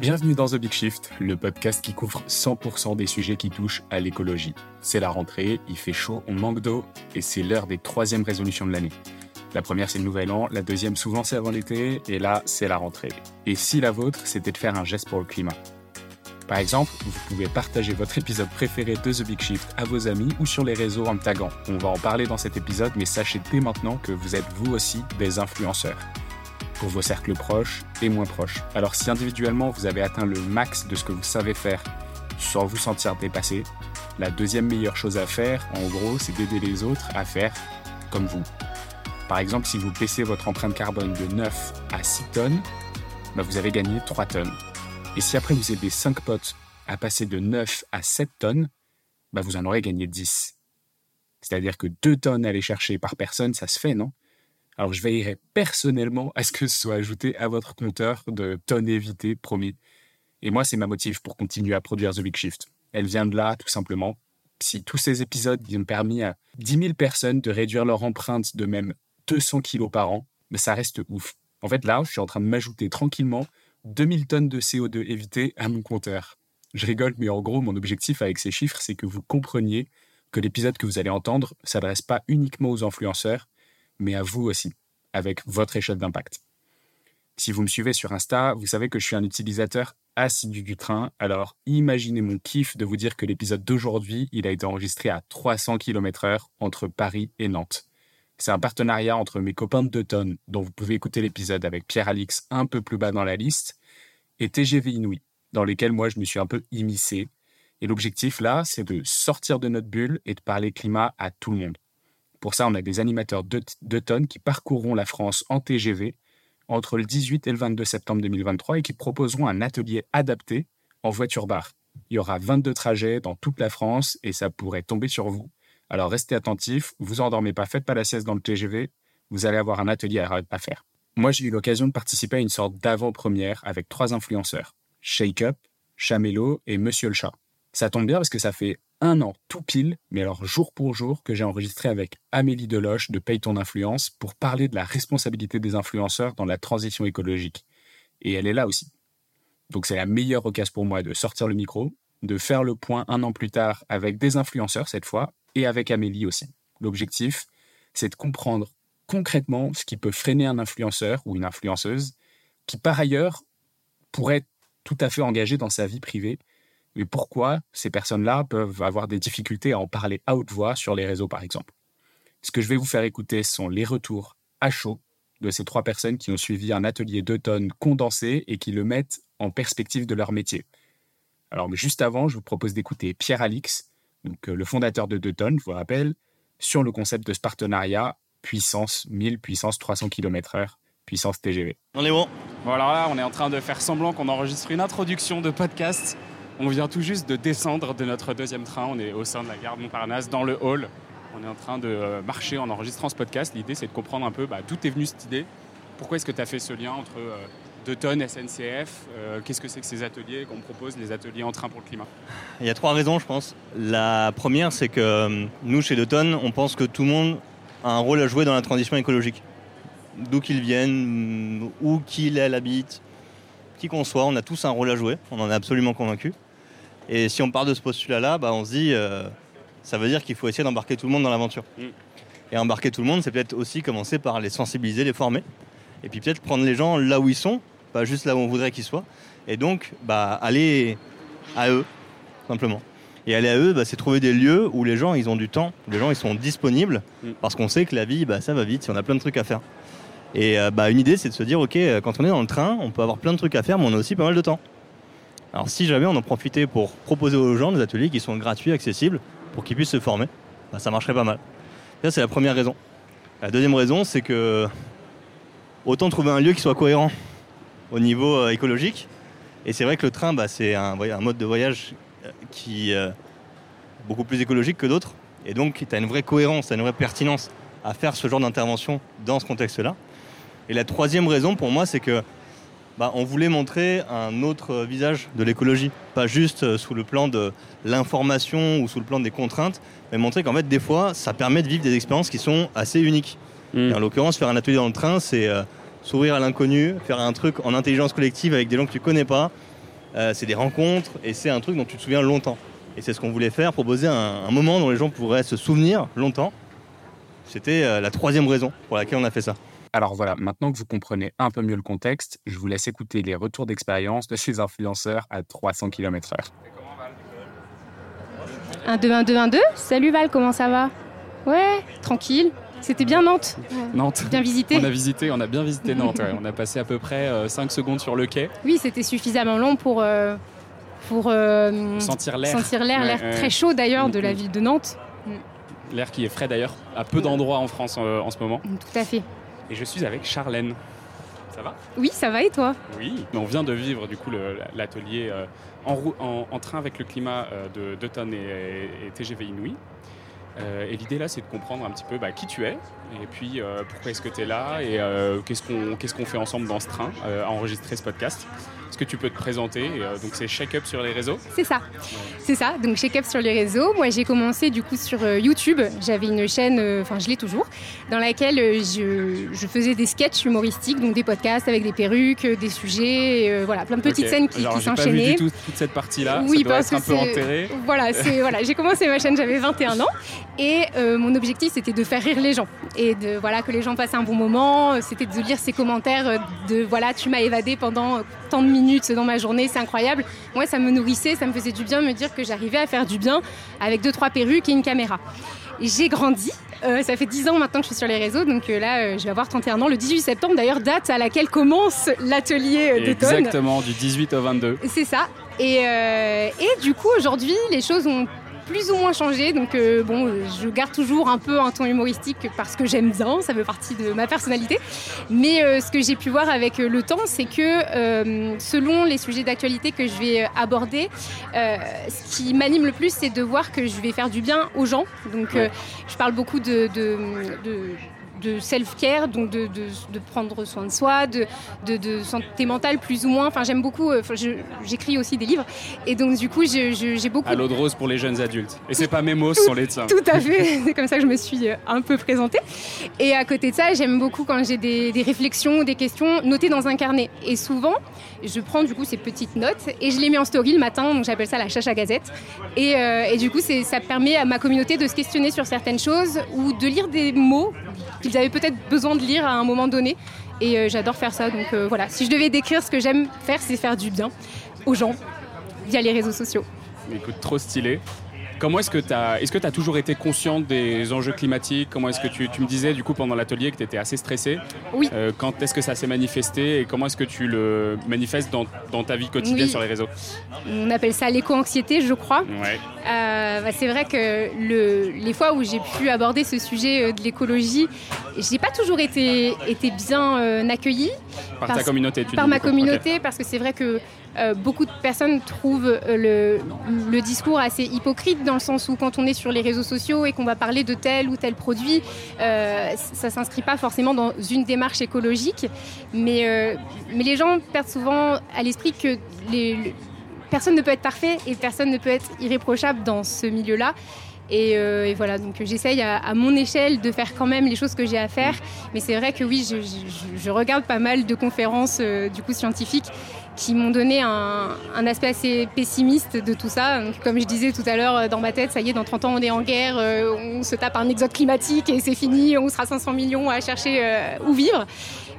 Bienvenue dans The Big Shift, le podcast qui couvre 100% des sujets qui touchent à l'écologie. C'est la rentrée, il fait chaud, on manque d'eau, et c'est l'heure des troisièmes résolutions de l'année. La première, c'est le nouvel an, la deuxième, souvent, c'est avant l'été, et là, c'est la rentrée. Et si la vôtre, c'était de faire un geste pour le climat? Par exemple, vous pouvez partager votre épisode préféré de The Big Shift à vos amis ou sur les réseaux en me taguant. On va en parler dans cet épisode, mais sachez dès maintenant que vous êtes vous aussi des influenceurs pour vos cercles proches et moins proches. Alors si individuellement vous avez atteint le max de ce que vous savez faire sans vous sentir dépassé, la deuxième meilleure chose à faire, en gros, c'est d'aider les autres à faire comme vous. Par exemple, si vous baissez votre empreinte carbone de 9 à 6 tonnes, bah, vous avez gagné 3 tonnes. Et si après vous aidez 5 potes à passer de 9 à 7 tonnes, bah, vous en aurez gagné 10. C'est-à-dire que 2 tonnes à aller chercher par personne, ça se fait, non? Alors, je veillerai personnellement à ce que ce soit ajouté à votre compteur de tonnes évitées, promis. Et moi, c'est ma motive pour continuer à produire The Big Shift. Elle vient de là, tout simplement. Si tous ces épisodes ont permis à 10 000 personnes de réduire leur empreinte de même 200 kilos par an, mais ça reste ouf. En fait, là, je suis en train de m'ajouter tranquillement 2000 tonnes de CO2 évitées à mon compteur. Je rigole, mais en gros, mon objectif avec ces chiffres, c'est que vous compreniez que l'épisode que vous allez entendre s'adresse pas uniquement aux influenceurs, mais à vous aussi, avec votre échelle d'impact. Si vous me suivez sur Insta, vous savez que je suis un utilisateur assidu du train, alors imaginez mon kiff de vous dire que l'épisode d'aujourd'hui, il a été enregistré à 300 km/h entre Paris et Nantes. C'est un partenariat entre mes copains de deux tonnes, dont vous pouvez écouter l'épisode avec Pierre Alix un peu plus bas dans la liste, et TGV Inouï, dans lesquels moi je me suis un peu immiscé. Et l'objectif là, c'est de sortir de notre bulle et de parler climat à tout le monde. Pour ça, on a des animateurs de, tonnes qui parcourront la France en TGV entre le 18 et le 22 septembre 2023 et qui proposeront un atelier adapté en voiture-bar. Il y aura 22 trajets dans toute la France et ça pourrait tomber sur vous. Alors restez attentifs, vous endormez pas, faites pas la sieste dans le TGV, vous allez avoir un atelier à faire. Moi, j'ai eu l'occasion de participer à une sorte d'avant-première avec trois influenceurs, Shake Up, Chamelo et Monsieur le Chat. Ça tombe bien parce que ça fait un an tout pile, mais alors jour pour jour, que j'ai enregistré avec Amélie Deloche de Paye ton influence pour parler de la responsabilité des influenceurs dans la transition écologique. Et elle est là aussi. Donc c'est la meilleure occasion pour moi de sortir le micro, de faire le point un an plus tard avec des influenceurs cette fois, et avec Amélie aussi. L'objectif, c'est de comprendre concrètement ce qui peut freiner un influenceur ou une influenceuse qui par ailleurs pourrait être tout à fait engagé dans sa vie privée mais pourquoi ces personnes-là peuvent avoir des difficultés à en parler à haute voix sur les réseaux, par exemple? Ce que je vais vous faire écouter sont les retours à chaud de ces trois personnes qui ont suivi un atelier d'automne condensé et qui le mettent en perspective de leur métier. Alors, mais juste avant, je vous propose d'écouter Pierre Alix, donc euh, le fondateur de Deux je vous rappelle, sur le concept de ce partenariat puissance 1000, puissance 300 km/h, puissance TGV. On est bon. Voilà, là, on est en train de faire semblant qu'on enregistre une introduction de podcast on vient tout juste de descendre de notre deuxième train. On est au sein de la gare de Montparnasse, dans le hall. On est en train de euh, marcher en enregistrant ce podcast. L'idée, c'est de comprendre un peu bah, d'où est venue cette idée? Pourquoi est-ce que tu as fait ce lien entre euh, tonnes SNCF euh, Qu'est-ce que c'est que ces ateliers qu'on propose, les ateliers en train pour le climat? Il y a trois raisons, je pense. La première, c'est que nous, chez Deux tonnes, on pense que tout le monde a un rôle à jouer dans la transition écologique. D'où qu'il vienne, où qu'il habite, qui qu'on soit, on a tous un rôle à jouer. On en est absolument convaincus. Et si on part de ce postulat-là, bah, on se dit, euh, ça veut dire qu'il faut essayer d'embarquer tout le monde dans l'aventure. Mm. Et embarquer tout le monde, c'est peut-être aussi commencer par les sensibiliser, les former. Et puis peut-être prendre les gens là où ils sont, pas juste là où on voudrait qu'ils soient. Et donc, bah, aller à eux, simplement. Et aller à eux, bah, c'est trouver des lieux où les gens ils ont du temps, où les gens ils sont disponibles, mm. parce qu'on sait que la vie, bah, ça va vite, si on a plein de trucs à faire. Et euh, bah, une idée, c'est de se dire, ok, quand on est dans le train, on peut avoir plein de trucs à faire, mais on a aussi pas mal de temps. Alors si jamais on en profitait pour proposer aux gens des ateliers qui sont gratuits, accessibles, pour qu'ils puissent se former, bah, ça marcherait pas mal. Ça c'est la première raison. La deuxième raison, c'est que autant trouver un lieu qui soit cohérent au niveau euh, écologique. Et c'est vrai que le train, bah, c'est un, mode de voyage euh, qui est euh, beaucoup plus écologique que d'autres. Et donc, tu as une vraie cohérence, une vraie pertinence à faire ce genre d'intervention dans ce contexte-là. Et la troisième raison pour moi, c'est que bah, on voulait montrer un autre visage de l'écologie. Pas juste sous le plan de l'information ou sous le plan des contraintes, mais montrer qu'en fait, des fois, ça permet de vivre des expériences qui sont assez uniques. Et en l'occurrence, faire un atelier dans le train, c'est euh, s'ouvrir à l'inconnu, faire un truc en intelligence collective avec des gens que tu connais pas. Euh, c'est des rencontres et c'est un truc dont tu te souviens longtemps. Et c'est ce qu'on voulait faire, proposer un, un moment dont les gens pourraient se souvenir longtemps. C'était euh, la troisième raison pour laquelle on a fait ça. Alors voilà, maintenant que vous comprenez un peu mieux le contexte, je vous laisse écouter les retours d'expérience de ces influenceurs à 300 km/h. 1, 2, 1, 2, 1, 2. Salut Val, comment ça va? Ouais, tranquille. C'était bien Nantes. Nantes. Bien visité. On a visité, on a bien visité Nantes. ouais. On a passé à peu près 5 secondes sur le quai. Oui, c'était suffisamment long pour, euh, pour euh, Sentir l'air. sentir l'air, l'air très chaud d'ailleurs de Mm, la mm. ville de Nantes. L'air qui est frais d'ailleurs à peu d'endroits en France euh, en ce moment. Tout à fait. Et je suis avec Charlène. Ça va? Oui, ça va et toi? Oui. On vient de vivre du coup l'atelier euh, en, rou- en- en train avec le climat euh, de Deuton et, et TGV Inouï. Euh, et l'idée là, c'est de comprendre un petit peu bah, qui tu es, et puis euh, pourquoi est-ce que tu es là, et euh, qu'est-ce qu'on qu'est-ce qu'on fait ensemble dans ce train à enregistrer ce podcast. Est-ce que tu peux te présenter Donc c'est Shake Up sur les réseaux. C'est ça. C'est ça. Donc Shake Up sur les réseaux. Moi, j'ai commencé du coup sur YouTube. J'avais une chaîne, enfin je l'ai toujours, dans laquelle je, je faisais des sketchs humoristiques, donc des podcasts avec des perruques, des sujets, euh, voilà, plein de petites scènes qui, qui s'enchaînaient. tout toute cette partie-là. Oui, ça doit parce être un que peu enterré. Voilà, j'ai commencé ma chaîne, j'avais 21 ans et euh, mon objectif c'était de faire rire les gens et de voilà que les gens passent un bon moment. C'était de lire ces commentaires euh, de voilà tu m'as évadé pendant euh, tant de minutes dans ma journée, c'est incroyable. Moi ça me nourrissait, ça me faisait du bien me dire que j'arrivais à faire du bien avec deux trois perruques et une caméra. J'ai grandi. Euh, ça fait 10 ans maintenant que je suis sur les réseaux, donc euh, là euh, je vais avoir 31 ans. Le 18 septembre d'ailleurs, date à laquelle commence l'atelier d'automne. Exactement, du 18 au 22. C'est ça. Et, et du coup, aujourd'hui, les choses ont plus ou moins changé. Donc, euh, bon, je garde toujours un peu un ton humoristique parce que j'aime bien, ça fait partie de ma personnalité. Mais euh, ce que j'ai pu voir avec euh, le temps, c'est que euh, selon les sujets d'actualité que je vais aborder, ce qui m'anime le plus, c'est de voir que je vais faire du bien aux gens. Donc, Ouais. je parle beaucoup de. de, de de self-care, donc de, de, de prendre soin de soi, de, santé mentale plus ou moins. Enfin, j'aime beaucoup, euh, j'écris aussi des livres. Et donc, du coup, j'ai beaucoup À l'eau de rose pour les jeunes adultes. Et c'est pas mes mots, ce sont les tiens. tout à fait, c'est comme ça que je me suis euh, un peu présentée. Et à côté de ça, j'aime beaucoup quand j'ai des, des réflexions des questions notées dans un carnet. Et souvent, je prends du coup ces petites notes et je les mets en story le matin, donc j'appelle ça la chacha gazette. Et, euh, et du coup, ça permet à ma communauté de se questionner sur certaines choses ou de lire des mots qu'ils avaient peut-être besoin de lire à un moment donné. Et euh, j'adore faire ça. Donc euh, voilà, si je devais décrire ce que j'aime faire, c'est faire du bien aux gens via les réseaux sociaux. Écoute, trop stylé. Comment est-ce que tu as, est-ce que as toujours été consciente des enjeux climatiques? Comment est-ce que tu, tu me disais du coup pendant l'atelier que tu étais assez stressée Oui. Euh, quand est-ce que ça s'est manifesté et comment est-ce que tu le manifestes dans, dans ta vie quotidienne Oui. sur les réseaux? On appelle ça l'éco-anxiété, je crois. Ouais. Euh, bah, c'est vrai que le- les fois où j'ai pu aborder ce sujet euh, de l'écologie, j'ai pas toujours été, été bien euh, accueillie. Par Parce- ta communauté, tu par dis, ma communauté parce que c'est vrai que euh, beaucoup de personnes trouvent euh, le, le discours assez hypocrite dans le sens où quand on est sur les réseaux sociaux et qu'on va parler de tel ou tel produit, euh, ça s'inscrit pas forcément dans une démarche écologique, mais, euh, mais les gens perdent souvent à l'esprit que les, le- personne ne peut être parfait et personne ne peut être irréprochable dans ce milieu-là. Et, euh, et voilà, donc j'essaye à, mon échelle de faire quand même les choses que j'ai à faire. Mais c'est vrai que oui, je, regarde pas mal de conférences euh, du coup scientifiques qui m'ont donné un, aspect assez pessimiste de tout ça. Comme je disais tout à l'heure, euh, dans ma tête, ça y est, dans 30 ans, on est en guerre, on se tape un exode climatique et c'est fini, on sera 500 millions à chercher où vivre.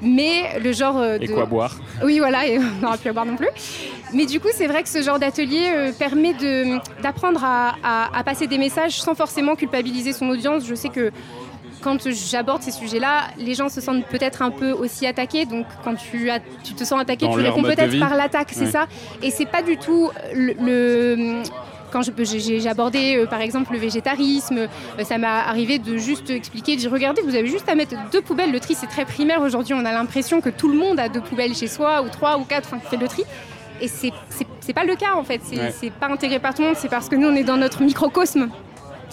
Mais le genre euh, Et de... quoi boire? Oui, voilà, et on n'aura plus à boire non plus. Mais du coup, c'est vrai que ce genre d'atelier euh, permet d'apprendre à, à- à passer des messages sans forcément culpabiliser son audience. Je sais que quand j'aborde ces sujets-là, les gens se sentent peut-être un peu aussi attaqués. Donc, quand tu, as- tu te sens attaqué, Dans tu réponds peut-être par l'attaque, c'est ça. Et c'est pas du tout le. le- quand j'ai abordé euh, par exemple le végétarisme, euh, ça m'a arrivé de juste expliquer, de dire regardez, vous avez juste à mettre deux poubelles. Le tri c'est très primaire aujourd'hui. On a l'impression que tout le monde a deux poubelles chez soi ou trois ou quatre, enfin qui fait le tri. Et c'est pas le cas en fait. C'est Ouais. pas intégré par tout le monde. C'est parce que nous on est dans notre microcosme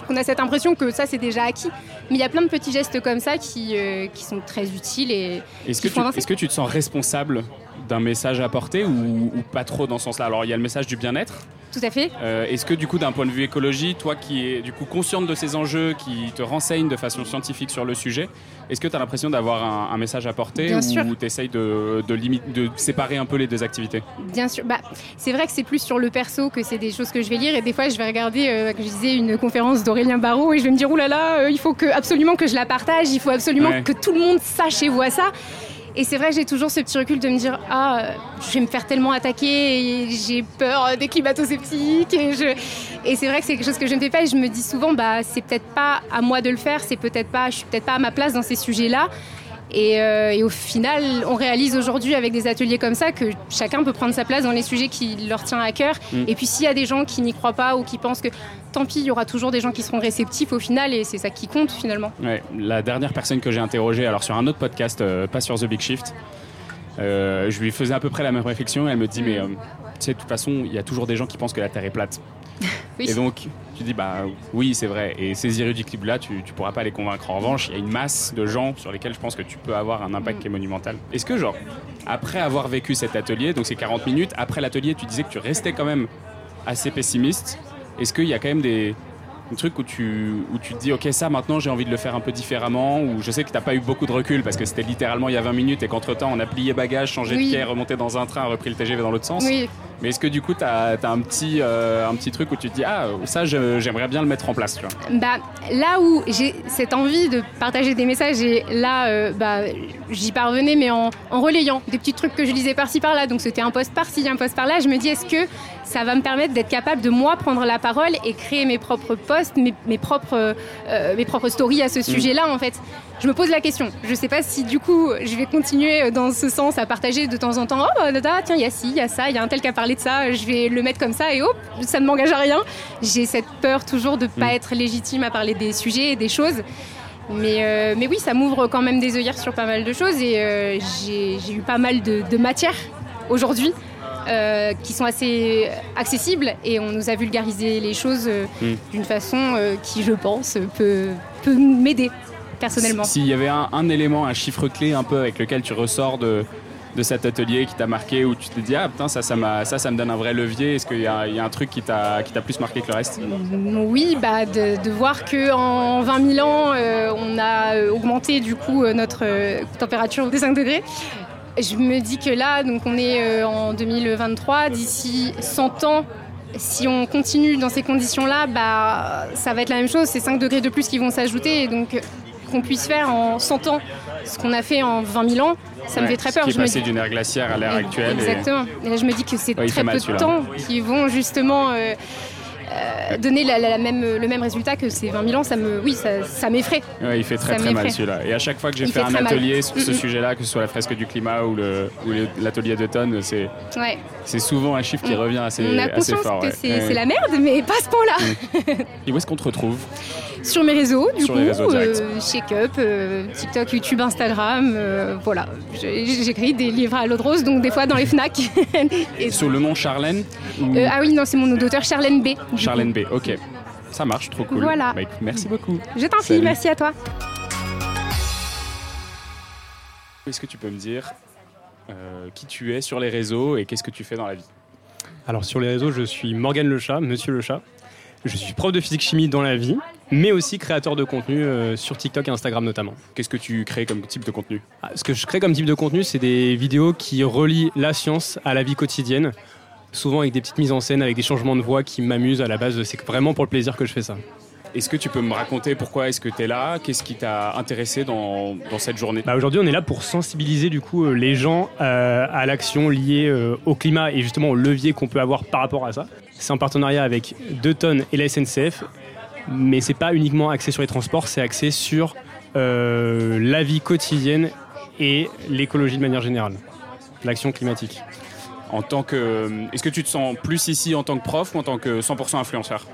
qu'on a cette impression que ça c'est déjà acquis. Mais il y a plein de petits gestes comme ça qui, euh, qui sont très utiles et Est-ce que, est-ce que tu te sens responsable d'un message ou, ou pas trop dans ce sens-là? Alors il y a le message du bien-être, Tout à fait. Euh, Est-ce que du coup, d'un point de vue écologie, toi qui es du coup consciente de ces enjeux, qui te renseigne de façon scientifique sur le sujet, est-ce que tu as l'impression d'avoir un, un message à porter Bien ou tu essayes de, de, limite- de séparer un peu les deux activités? Bien sûr, bah, c'est vrai que c'est plus sur le perso que c'est des choses que je vais lire et des fois je vais regarder, euh, je disais, une conférence d'Aurélien Barraud et je vais me dire, oulala, là là, euh, il faut que, absolument que je la partage, il faut absolument Ouais. que tout le monde sache et voit ça. Et c'est vrai j'ai toujours ce petit recul de me dire, ah, euh, je vais me faire tellement attaquer et j'ai peur des climato-sceptiques. Et, je... et c'est vrai que c'est quelque chose que je ne fais pas et je me dis souvent, bah, c'est peut-être pas à moi de le faire, c'est peut-être pas, je suis peut-être pas à ma place dans ces sujets-là. Et, euh, et au final, on réalise aujourd'hui avec des ateliers comme ça que chacun peut prendre sa place dans les sujets qui leur tient à cœur. Mm. Et puis s'il y a des gens qui n'y croient pas ou qui pensent que tant pis, il y aura toujours des gens qui seront réceptifs au final et c'est ça qui compte finalement. Ouais, la dernière personne que j'ai interrogée, alors sur un autre podcast, euh, pas sur The Big Shift, euh, je lui faisais à peu près la même réflexion et elle me dit, mais euh, tu sais, de toute façon, il y a toujours des gens qui pensent que la Terre est plate. Oui. Et donc, tu dis, bah oui, c'est vrai. Et ces irréductibles-là, tu, tu pourras pas les convaincre. En revanche, il y a une masse de gens sur lesquels je pense que tu peux avoir un impact Mm. qui est monumental. Est-ce que, genre, après avoir vécu cet atelier, donc ces 40 minutes, après l'atelier, tu disais que tu restais quand même assez pessimiste. Est-ce qu'il y a quand même des, des trucs où tu, où tu te dis, ok, ça maintenant j'ai envie de le faire un peu différemment, ou je sais que tu n'as pas eu beaucoup de recul parce que c'était littéralement il y a 20 minutes et qu'entre-temps on a plié bagages, changé Oui. de quai, remonté dans un train, repris le TGV dans l'autre sens. Oui, Mais est-ce que du coup tu as, un, petit, euh, un petit truc où tu te dis, ah, ça j'aimerais bien le mettre en place tu vois? bah, là où j'ai cette envie de partager des messages et là, euh, bah, j'y parvenais mais en, en relayant des petits trucs que je lisais par-ci par-là. Donc c'était un post par-ci, un post par-là. Je me dis, est-ce que ça va me permettre d'être capable de moi prendre la parole et créer mes propres posts, mes, mes propres, euh, mes propres stories à ce sujet-là en fait? Je me pose la question. Je sais pas si du coup je vais continuer dans ce sens à partager de temps en temps. Oh bah dada, tiens, il y a ci, il y a ça, il y a un tel qui a parlé de ça, je vais le mettre comme ça et hop, ça ne m'engage à rien. J'ai cette peur toujours de pas Mm. être légitime à parler des sujets et des choses. Mais, euh, mais oui, ça m'ouvre quand même des œillères sur pas mal de choses et euh, j'ai eu pas mal de, de matières aujourd'hui euh, qui sont assez accessibles et on nous a vulgarisé les choses Mm. d'une façon qui, je pense, peut, peut m'aider personnellement. S'il y avait un, un élément, un chiffre clé un peu avec lequel tu ressors de, de cet atelier qui t'a marqué, où tu te dis, ah putain, ça, ça, m'a- ça, ça me donne un vrai levier, est-ce qu'il y, y a un truc qui t'a plus marqué que le reste? Oui, bah, de, de voir qu'en 20 000 ans, euh, on a euh, augmenté du coup euh, notre euh, température de 5 degrés. Je me dis que là, donc on est euh, en 2023, d'ici 100 ans, si on continue dans ces conditions-là, bah, ça va être la même chose. C'est 5 degrés de plus qui vont s'ajouter. Donc, qu'on puisse faire en 100 ans ce qu'on a fait en 20 000 ans, ça me fait très peur. Qui est Je me passé dis- d'une ère glaciaire à l'ère actuelle. Exactement. Et là, je me dis que c'est Ouais, très mal, peu de temps qui vont justement euh, euh, donner la- la- la même, le même résultat que ces 20 000 ans. Ça me, oui, ça, ça m'effraie. Ouais, il fait très Ça très mal celui-là. Et à chaque fois que j'ai fait fait un mal. atelier sur ce Mm, mm. sujet-là, que ce soit la fresque du climat ou l'atelier d'automne, c'est Ouais. c'est souvent un chiffre qui On- revient assez, On a assez conscience fort. que ouais. c'est la merde, mais pas ce point-là. Et où est-ce qu'on te retrouve Sur mes réseaux, du Sur coup, les réseaux directs. euh, Shake Up, euh, TikTok, YouTube, Instagram, voilà. J'écris des livres à l'eau de rose, donc des fois dans les Fnac. Et- Sur le nom Charlène ou ah oui, non, c'est mon nom d'auteur Charlène B. Charlène B. Ok, ça marche, trop cool. Voilà. Bah, écoute, merci beaucoup. coup. Je t'en prie, merci à toi. Est-ce que tu peux me dire euh, qui tu es sur les réseaux et qu'est-ce que tu fais dans la vie? Alors sur les réseaux, je suis Morgane Le Chat, Monsieur Le Chat. Je suis prof de physique-chimie dans la vie, mais aussi créateur de contenu euh, sur TikTok et Instagram notamment. Qu'est-ce que tu crées comme type de contenu? Ah, Ce que je crée comme type de contenu, c'est des vidéos qui relient la science à la vie quotidienne, souvent avec des petites mises en scène, avec des changements de voix qui m'amusent à la base. C'est vraiment pour le plaisir que je fais ça. Est-ce que tu peux me raconter pourquoi est-ce que tu es là? Qu'est-ce qui t'a intéressé dans, dans cette journée? Bah, Aujourd'hui, on est là pour sensibiliser du coup euh, les gens euh, à l'action liée euh, au climat et justement au levier qu'on peut avoir par rapport à ça. C'est en partenariat avec Deux tonnes et la SNCF, mais c'est pas uniquement axé sur les transports, c'est axé sur euh, la vie quotidienne et l'écologie de manière générale, l'action climatique. En tant que, est-ce que tu te sens plus ici en tant que prof ou en tant que 100% influenceur?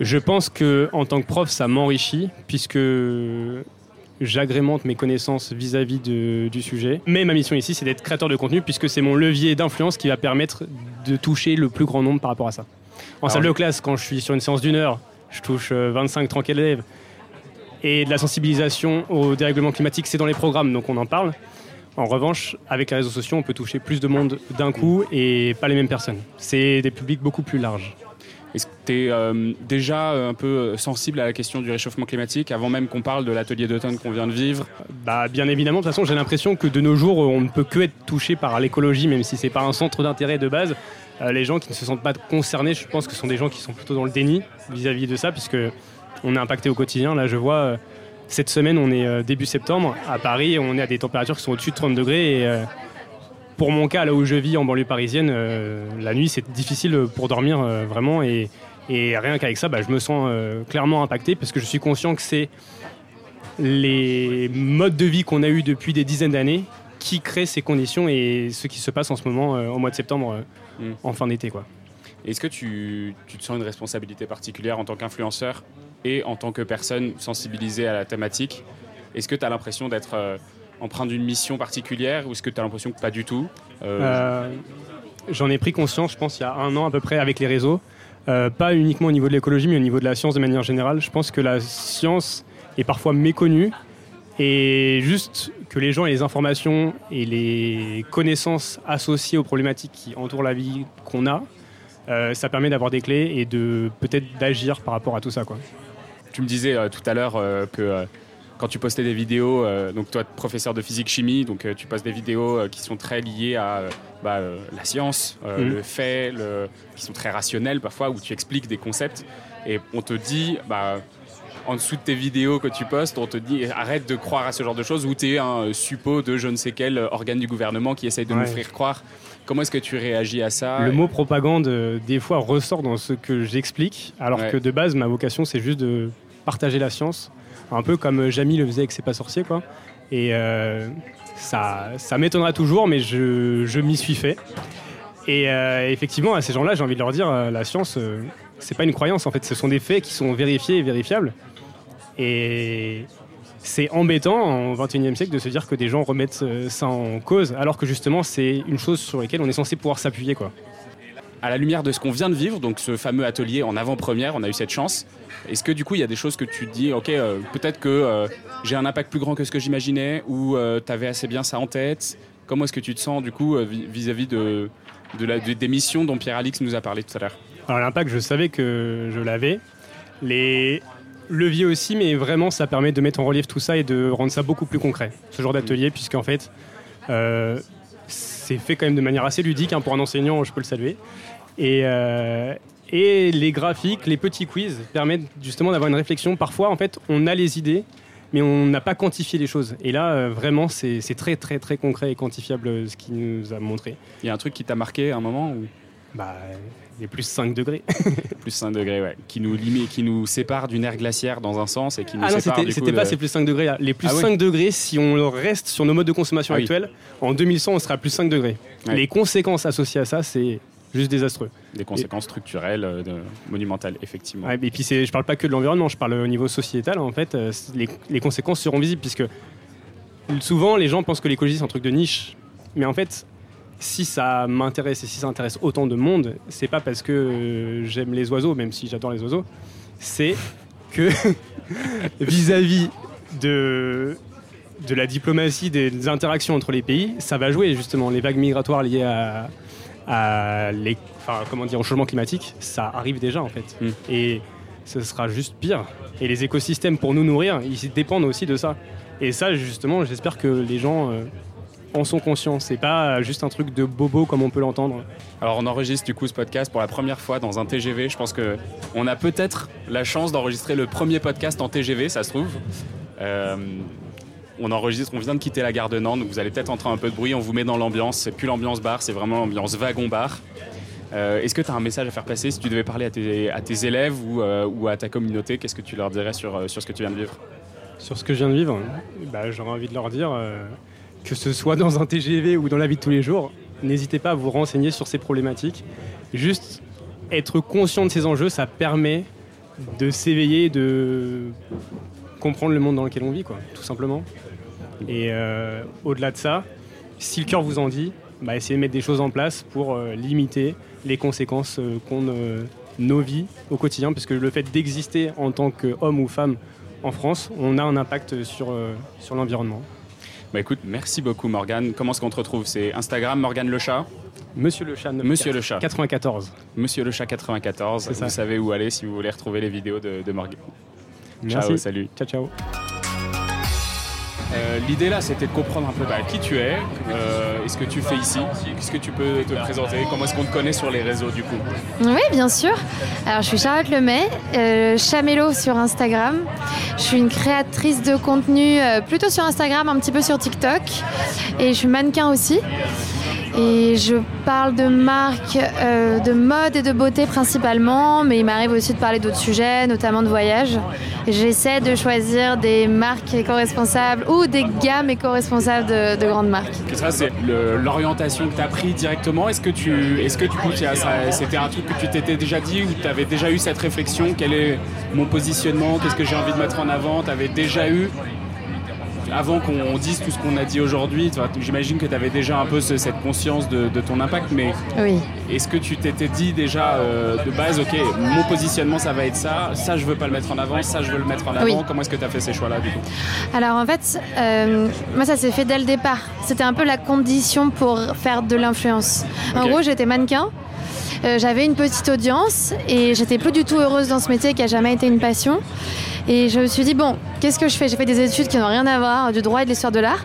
Je pense que en tant que prof, ça m'enrichit puisque j'agrémente mes connaissances vis-à-vis du sujet. Mais ma mission ici, c'est d'être créateur de contenu puisque c'est mon levier d'influence qui va permettre de toucher le plus grand nombre par rapport à ça. En Alors, salle de classe, quand je suis sur une séance d'une heure, je touche 25-30 élèves. Et de la sensibilisation au dérèglement climatique, c'est dans les programmes, donc on en parle. En revanche, avec les réseaux sociaux, on peut toucher plus de monde d'un coup et pas les mêmes personnes. C'est des publics beaucoup plus larges. Est-ce que tu es euh, déjà un peu sensible à la question du réchauffement climatique avant même qu'on parle de l'atelier d'automne qu'on vient de vivre? Bah, Bien évidemment, de toute façon j'ai l'impression que de nos jours on ne peut que être touché par l'écologie même si c'est pas un centre d'intérêt de base. Euh, les gens qui ne se sentent pas concernés, je pense que ce sont des gens qui sont plutôt dans le déni vis-à-vis de ça puisque on est impacté au quotidien. Là je vois euh, cette semaine on est début septembre à Paris, on est à des températures qui sont au-dessus de 30 degrés et pour mon cas, là où je vis en banlieue parisienne, euh, la nuit c'est difficile pour dormir euh, vraiment et, rien qu'avec ça, bah, je me sens euh, clairement impacté parce que je suis conscient que c'est les modes de vie qu'on a eu depuis des dizaines d'années qui créent ces conditions et ce qui se passe en ce moment au mois de septembre, mm. en fin d'été. Est-ce que tu, tu, te sens une responsabilité particulière en tant qu'influenceur? Et en tant que personne sensibilisée à la thématique Est-ce que tu as l'impression d'être empreint d'une mission particulière ou est-ce que tu as l'impression que pas du tout euh, euh, J'en ai pris conscience, je pense, il y a un an à peu près avec les réseaux. Euh, pas uniquement au niveau de l'écologie, mais au niveau de la science de manière générale. Je pense que la science est parfois méconnue et juste que les gens aient les informations et les connaissances associées aux problématiques qui entourent la vie qu'on a, ça permet d'avoir des clés et de peut-être d'agir par rapport à tout ça. Quoi. Tu me disais tout à l'heure que quand tu postais des vidéos, euh, donc toi, professeur de physique-chimie, donc euh, tu postes des vidéos euh, qui sont très liées à bah, la science, mhm. le fait, le, qui sont très rationnelles parfois, où tu expliques des concepts. Et on te dit, bah, en dessous de tes vidéos que tu postes, on te dit arrête de croire à ce genre de choses, ou tu es un suppôt de je ne sais quel organe du gouvernement qui essaye de nous faire croire. Comment est-ce que tu réagis à ça Le mot propagande, des fois, ressort dans ce que j'explique, alors que de base, ma vocation, c'est juste de partager la science un peu comme Jamie le faisait avec C'est pas sorcier quoi. Et euh, ça, ça m'étonnera toujours, mais je, je m'y suis fait. Et euh, effectivement, à ces gens-là, j'ai envie de leur dire, euh, la science, c'est pas une croyance en fait, ce sont des faits qui sont vérifiés et vérifiables. Et c'est embêtant en 21e siècle de se dire que des gens remettent ça en cause, alors que justement c'est une chose sur laquelle on est censé pouvoir s'appuyer quoi à la lumière de ce qu'on vient de vivre, donc ce fameux atelier en avant-première, on a eu cette chance. Est-ce que du coup, il y a des choses que tu te dis, ok, euh, peut-être que euh, j'ai un impact plus grand que ce que j'imaginais, ou euh, tu avais assez bien ça en tête? Comment est-ce que tu te sens du coup vis-à-vis de, de la, des missions dont Pierre-Alix nous a parlé tout à l'heure? Alors l'impact, je savais que je l'avais. Les leviers aussi, mais vraiment, ça permet de mettre en relief tout ça et de rendre ça beaucoup plus concret, ce genre d'atelier, mmh. puisqu'en fait, c'est fait quand même de manière assez ludique. Hein, pour un enseignant, je peux le saluer. Et, euh, et les graphiques, les petits quiz permettent justement d'avoir une réflexion. Parfois, en fait, on a les idées, mais on n'a pas quantifié les choses. Et là, euh, vraiment, c'est très, très, très concret et quantifiable euh, ce qu'il nous a montré. Il y a un truc qui t'a marqué à un moment ou... Bah, les plus 5 degrés. plus 5 degrés, ouais. Qui nous, limite, qui nous sépare d'une ère glaciaire dans un sens et qui nous ah non, c'était pas ces plus 5 degrés là. Les plus 5 ah degrés, si on reste sur nos modes de consommation ah actuels, en 2100, on sera à plus 5 degrés. Les conséquences associées à ça, c'est juste désastreux. Des conséquences structurelles, euh, monumentales, effectivement. et puis je parle pas que de l'environnement, je parle au niveau sociétal. En fait, euh, les, les, conséquences seront visibles puisque souvent les gens pensent que l'écologie c'est un truc de niche, mais en fait, si ça m'intéresse et si ça intéresse autant de monde, c'est pas parce que euh, j'aime les oiseaux, même si j'adore les oiseaux, c'est que vis-à-vis de de la diplomatie, des interactions entre les pays, ça va jouer justement. Les vagues migratoires liées à, à les, comment dire, au changement climatique, ça arrive déjà en fait. Mm. Et ce sera juste pire. Et les écosystèmes pour nous nourrir, ils dépendent aussi de ça. Et ça, justement, j'espère que les gens euh, en sont conscients. C'est pas juste un truc de bobo comme on peut l'entendre. Alors, on enregistre du coup ce podcast pour la première fois dans un TGV. Je pense que on a peut-être la chance d'enregistrer le premier podcast en TGV, ça se trouve. Euh, on enregistre, on vient de quitter la gare de Nantes, donc vous allez peut-être entendre un peu de bruit, on vous met dans l'ambiance, c'est plus l'ambiance bar, c'est vraiment l'ambiance wagon-bar. Euh, est-ce que tu as un message à faire passer si tu devais parler à tes, élèves euh, ou, à ta communauté Qu'est-ce que tu leur dirais sur, euh, ce que tu viens de vivre? Sur ce que je viens de vivre, bah, j'aurais envie de leur dire que ce soit dans un TGV ou dans la vie de tous les jours, n'hésitez pas à vous renseigner sur ces problématiques. Juste être conscient de ces enjeux, ça permet de s'éveiller, de comprendre le monde dans lequel on vit, quoi, tout simplement. Et euh, au-delà de ça, si le cœur vous en dit, bah, essayez de mettre des choses en place pour euh, limiter les conséquences euh, qu'ont nos vies au quotidien, parce que le fait d'exister en tant qu'homme ou femme en France, on a un impact sur, sur l'environnement. Bah écoute, merci beaucoup Morgane. Comment est-ce qu'on te retrouve? C'est Instagram Morgane Le Chat? Monsieur le chat. Monsieur le chat. 94. Monsieur le chat 94. C'est ça. Vous savez où aller si vous voulez retrouver les vidéos de, de Morgane. Merci. Ciao, salut. Ciao, ciao. Euh, L'idée là, c'était de comprendre un peu bah, qui tu es, euh, et ce que tu fais ici, qu'est-ce que tu peux te présenter, comment est-ce qu'on te connaît sur les réseaux du coup? Oui, bien sûr. Alors, je suis Charlotte Lemay, euh, Chamélo sur Instagram. Je suis une créatrice de contenu euh, plutôt sur Instagram, un petit peu sur TikTok. Et je suis mannequin aussi. Et je parle de marques, euh, de mode et de beauté principalement, mais il m'arrive aussi de parler d'autres sujets, notamment de voyage. J'essaie de choisir des marques éco-responsables ou des gammes éco-responsables de, de grandes marques. Ça, c'est l'orientation que tu as pris directement. Est-ce que tu, est-ce que c'était un truc que tu t'étais déjà dit ou tu avais déjà eu cette réflexion? Quel est mon positionnement? Qu'est-ce que j'ai envie de mettre en avant? Tu avais déjà eu, avant qu'on dise tout ce qu'on a dit aujourd'hui, j'imagine que tu avais déjà un peu ce- cette conscience de, de ton impact, mais Oui. est-ce que tu t'étais dit déjà euh, de base, ok, mon positionnement, ça va être ça, ça, je veux pas le mettre en avant, ça, je veux le mettre en avant Oui. Comment est-ce que tu as fait ces choix-là du coup? Alors en fait, euh, moi ça s'est fait dès le départ. C'était un peu la condition pour faire de l'influence. En gros, j'étais mannequin. euh, J'avais une petite audience et j'étais plus du tout heureuse dans ce métier qui a jamais été une passion. Et je me suis dit, bon, qu'est-ce que je fais? J'ai fait des études qui n'ont rien à voir, du droit et de l'histoire de l'art.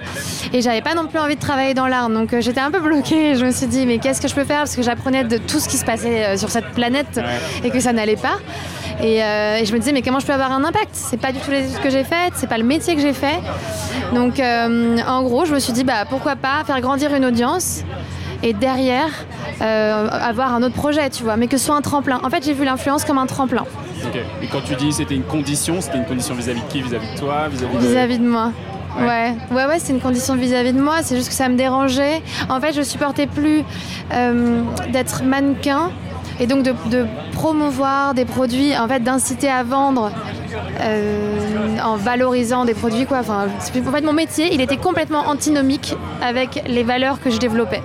Et j'avais pas non plus envie de travailler dans l'art. Donc euh, j'étais un peu bloquée. Je me suis dit, mais qu'est-ce que je peux faire? Parce que j'apprenais de tout ce qui se passait euh, sur cette planète et que ça n'allait pas. Et, euh, et je me disais, mais comment je peux avoir un impact? C'est pas du tout les études que j'ai faites, c'est pas le métier que j'ai fait. Donc, en gros, je me suis dit, bah, pourquoi pas faire grandir une audience et derrière euh, avoir un autre projet, tu vois, mais que ce soit un tremplin. En fait, j'ai vu l'influence comme un tremplin Ok. Et quand tu dis c'était une condition, c'était une condition vis-à-vis de qui? Vis-à-vis de toi? Vis-à-vis de... vis-à-vis de moi. Ouais. Ouais, ouais, c'est une condition vis-à-vis de moi. C'est juste que ça me dérangeait. En fait, je supportais plus euh, d'être mannequin et donc de, de promouvoir des produits, en fait, d'inciter à vendre euh, en valorisant des produits, quoi. Enfin, en fait, mon métier, il était complètement antinomique avec les valeurs que je développais.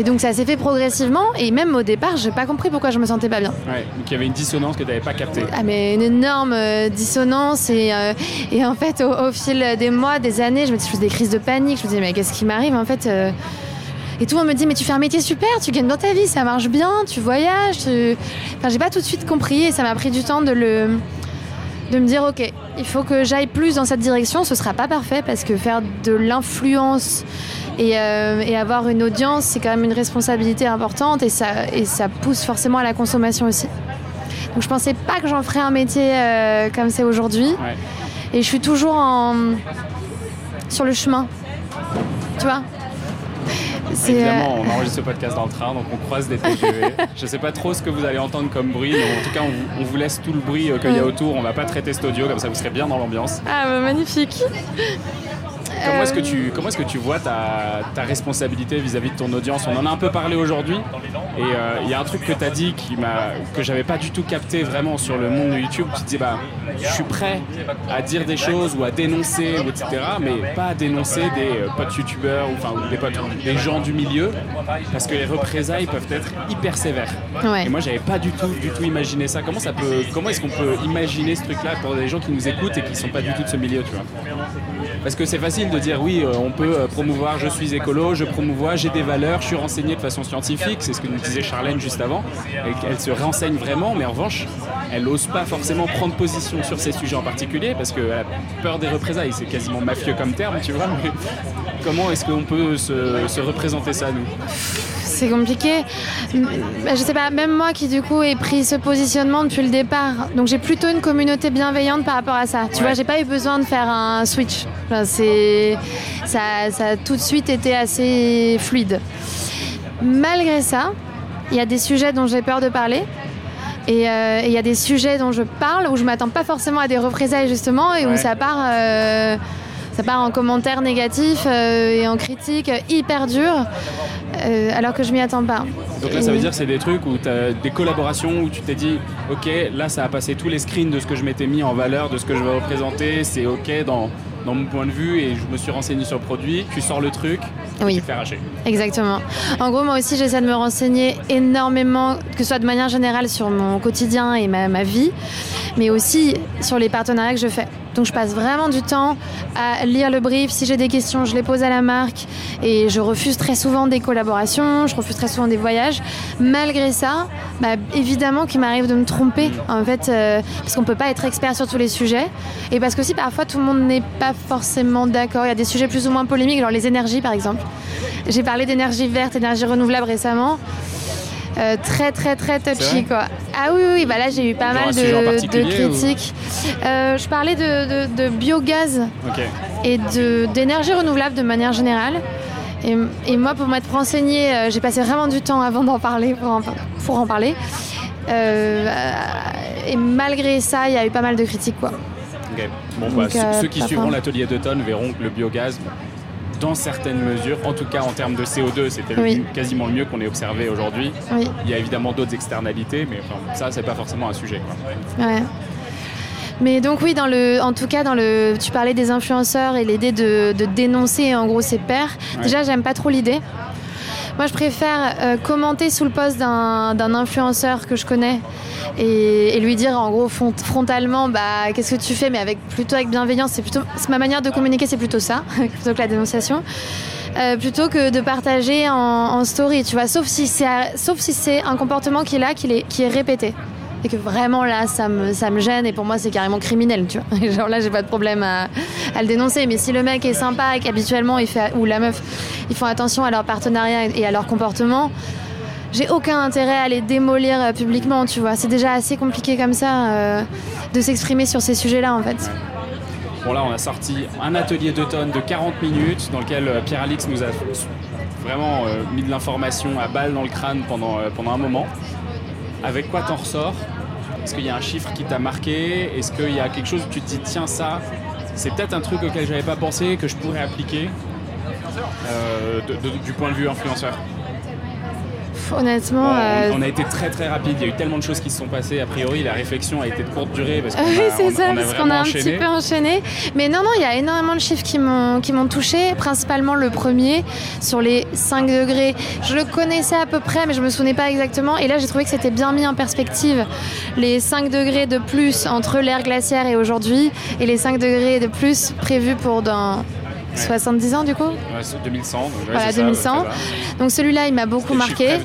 Et donc, ça s'est fait progressivement. Et même au départ, j'ai pas compris pourquoi je me sentais pas bien. Ouais, donc il y avait une dissonance que tu n'avais pas captée. Ah mais une énorme euh, dissonance et, euh, et en fait au, au fil des mois, des années, je me dis je faisais des crises de panique, je me disais mais qu'est-ce qui m'arrive en fait euh, et tout le monde me dit mais tu fais un métier super, tu gagnes dans ta vie, ça marche bien, tu voyages, tu... enfin j'ai pas tout de suite compris et ça m'a pris du temps de le de me dire ok il faut que j'aille plus dans cette direction, ce sera pas parfait parce que faire de l'influence et, euh, et avoir une audience c'est quand même une responsabilité importante et ça, et ça pousse forcément à la consommation aussi. Donc je pensais pas que j'en ferais un métier euh, comme c'est aujourd'hui. Ouais. Et je suis toujours en... sur le chemin. Tu vois? C'est, Évidemment, euh, on enregistre ce podcast dans le train, donc on croise des TGV. Je sais pas trop ce que vous allez entendre comme bruit, mais en tout cas, on vous, on vous laisse tout le bruit qu'il y a autour. On va pas traiter cet audio, comme ça vous serez bien dans l'ambiance. Ah bah, magnifique. Comment est-ce que tu, comment est-ce que tu vois ta, ta responsabilité vis-à-vis de ton audience? On en a un peu parlé aujourd'hui, et euh, il y a un truc que tu as dit qui m'a, que j'avais pas du tout capté vraiment sur le monde de YouTube. Tu disais, bah, je suis prêt à dire des choses ou à dénoncer, ou etc., mais pas à dénoncer des euh, potes youtubeurs ou, enfin, des potes, des gens du milieu, parce que les représailles peuvent être hyper sévères. Ouais. Et moi, j'avais pas du tout, du tout imaginé ça. Comment ça peut, comment est-ce qu'on peut imaginer ce truc-là pour des gens qui nous écoutent et qui sont pas du tout de ce milieu, tu vois? Parce que c'est facile de dire oui, euh, on peut euh, promouvoir, je suis écolo, je promouvois, j'ai des valeurs, je suis renseigné de façon scientifique. C'est ce que nous disait Charlène juste avant. Et qu'elle se renseigne vraiment, mais en revanche, elle n'ose pas forcément prendre position sur ces sujets en particulier parce qu'elle a peur des représailles. C'est quasiment mafieux comme terme, tu vois. Mais comment est-ce qu'on peut se représenter ça, nous? C'est compliqué. Bah, je sais pas, même moi qui du coup ai pris ce positionnement depuis le départ, donc j'ai plutôt une communauté bienveillante par rapport à ça. Tu Ouais. vois, j'ai pas eu besoin de faire un switch. Enfin, c'est ça, ça a tout de suite été assez fluide. Malgré ça, il y a des sujets dont j'ai peur de parler. Et euh, il y a des sujets dont je parle où je m'attends pas forcément à des représailles justement et Ouais. où ça part, euh, ça part en commentaires négatifs euh, et en critiques hyper durs euh, alors que je m'y attends pas. Donc là, ça veut dire que c'est des trucs où tu as des collaborations où tu t'es dit, ok, là, ça a passé tous les screens de ce que je m'étais mis en valeur, de ce que je veux représenter, c'est ok dans, dans mon point de vue et je me suis renseigné sur le produit, tu sors le truc, et Oui. tu te fais arracher. Exactement. En gros, moi aussi, j'essaie de me renseigner énormément, que ce soit de manière générale sur mon quotidien et ma, ma vie, mais aussi sur les partenariats que je fais. Donc je passe vraiment du temps à lire le brief. Si j'ai des questions, je les pose à la marque. Et je refuse très souvent des collaborations, je refuse très souvent des voyages. Malgré ça, bah, évidemment qu'il m'arrive de me tromper, en fait, euh, parce qu'on peut pas être expert sur tous les sujets. Et parce que si parfois tout le monde n'est pas forcément d'accord. Il y a des sujets plus ou moins polémiques, genre les énergies par exemple. J'ai parlé d'énergie verte, énergie renouvelable récemment. Euh, très très très touchy quoi. Ah oui oui, bah là j'ai eu pas Genre mal de, critiques. Euh, je parlais de, de- de biogaz et d'énergie renouvelable de manière générale. Et, et moi, pour m'être renseignée, euh, j'ai passé vraiment du temps avant d'en parler, pour en, pour en parler. Et malgré ça, il y a eu pas mal de critiques. Quoi. Bon, bah, Donc, ceux- ceux qui suivront l'atelier d'automne verront que le biogaz, dans certaines mesures, en tout cas en termes de CO2, c'était Oui. quasiment le mieux qu'on ait observé aujourd'hui. Oui, Il y a évidemment d'autres externalités, mais enfin, ça, c'est pas forcément un sujet. Quoi. ouais. Mais donc oui, dans le, en tout cas, dans le, tu parlais des influenceurs et l'idée de, de dénoncer en gros ses pairs. Ouais. Déjà, j'aime pas trop l'idée. Moi, je préfère euh, commenter sous le poste d'un influenceur que je connais et, lui dire en gros fron- frontalement, bah qu'est-ce que tu fais, mais avec plutôt avec bienveillance. C'est plutôt, ma manière de communiquer, c'est plutôt ça, plutôt que la dénonciation. Euh, plutôt que de partager en, story, tu vois. Sauf si c'est, si un comportement qu'il est, qui est répété et que vraiment là ça me, ça me gêne. Et pour moi c'est carrément criminel tu vois. Genre là j'ai pas de problème à, à le dénoncer. Mais si le mec est sympa et qu'habituellement ou la meuf ils font attention à leur partenariat et à leur comportement j'ai aucun intérêt à les démolir euh, publiquement tu vois. C'est déjà assez compliqué comme ça euh, de s'exprimer sur ces sujets là en fait. Bon, là, on a sorti un atelier d'automne de 40 minutes dans lequel euh, Pierre-Alix nous a vraiment mis de l'information à balle dans le crâne pendant, pendant un moment. Avec quoi t'en ressors? Est-ce qu'il y a un chiffre qui t'a marqué? Est-ce qu'il y a quelque chose où tu te dis, tiens, ça, c'est peut-être un truc auquel j'avais pas pensé, que je pourrais appliquer? Euh, du point de vue influenceur honnêtement euh, on, on a été très très rapide, il y a eu tellement de choses qui se sont passées. A priori, la réflexion a été de courte durée parce qu'on Oui, a, c'est ça, on a parce qu'on a un enchaîné. petit peu enchaîné. Mais non, non, il y a énormément de chiffres qui m'ont qui m'ont touché, principalement le premier sur les 5 degrés. Je le connaissais à peu près, mais je me souvenais pas exactement. Et là, j'ai trouvé que c'était bien mis en perspective les 5 degrés de plus entre l'ère glaciaire et aujourd'hui, et les 5 degrés de plus prévus pour dans 70 ans du coup. Ouais, c'est 2100. donc ouais, Voilà, c'est ça, 2100. ça va. Donc celui-là, il m'a beaucoup marqué.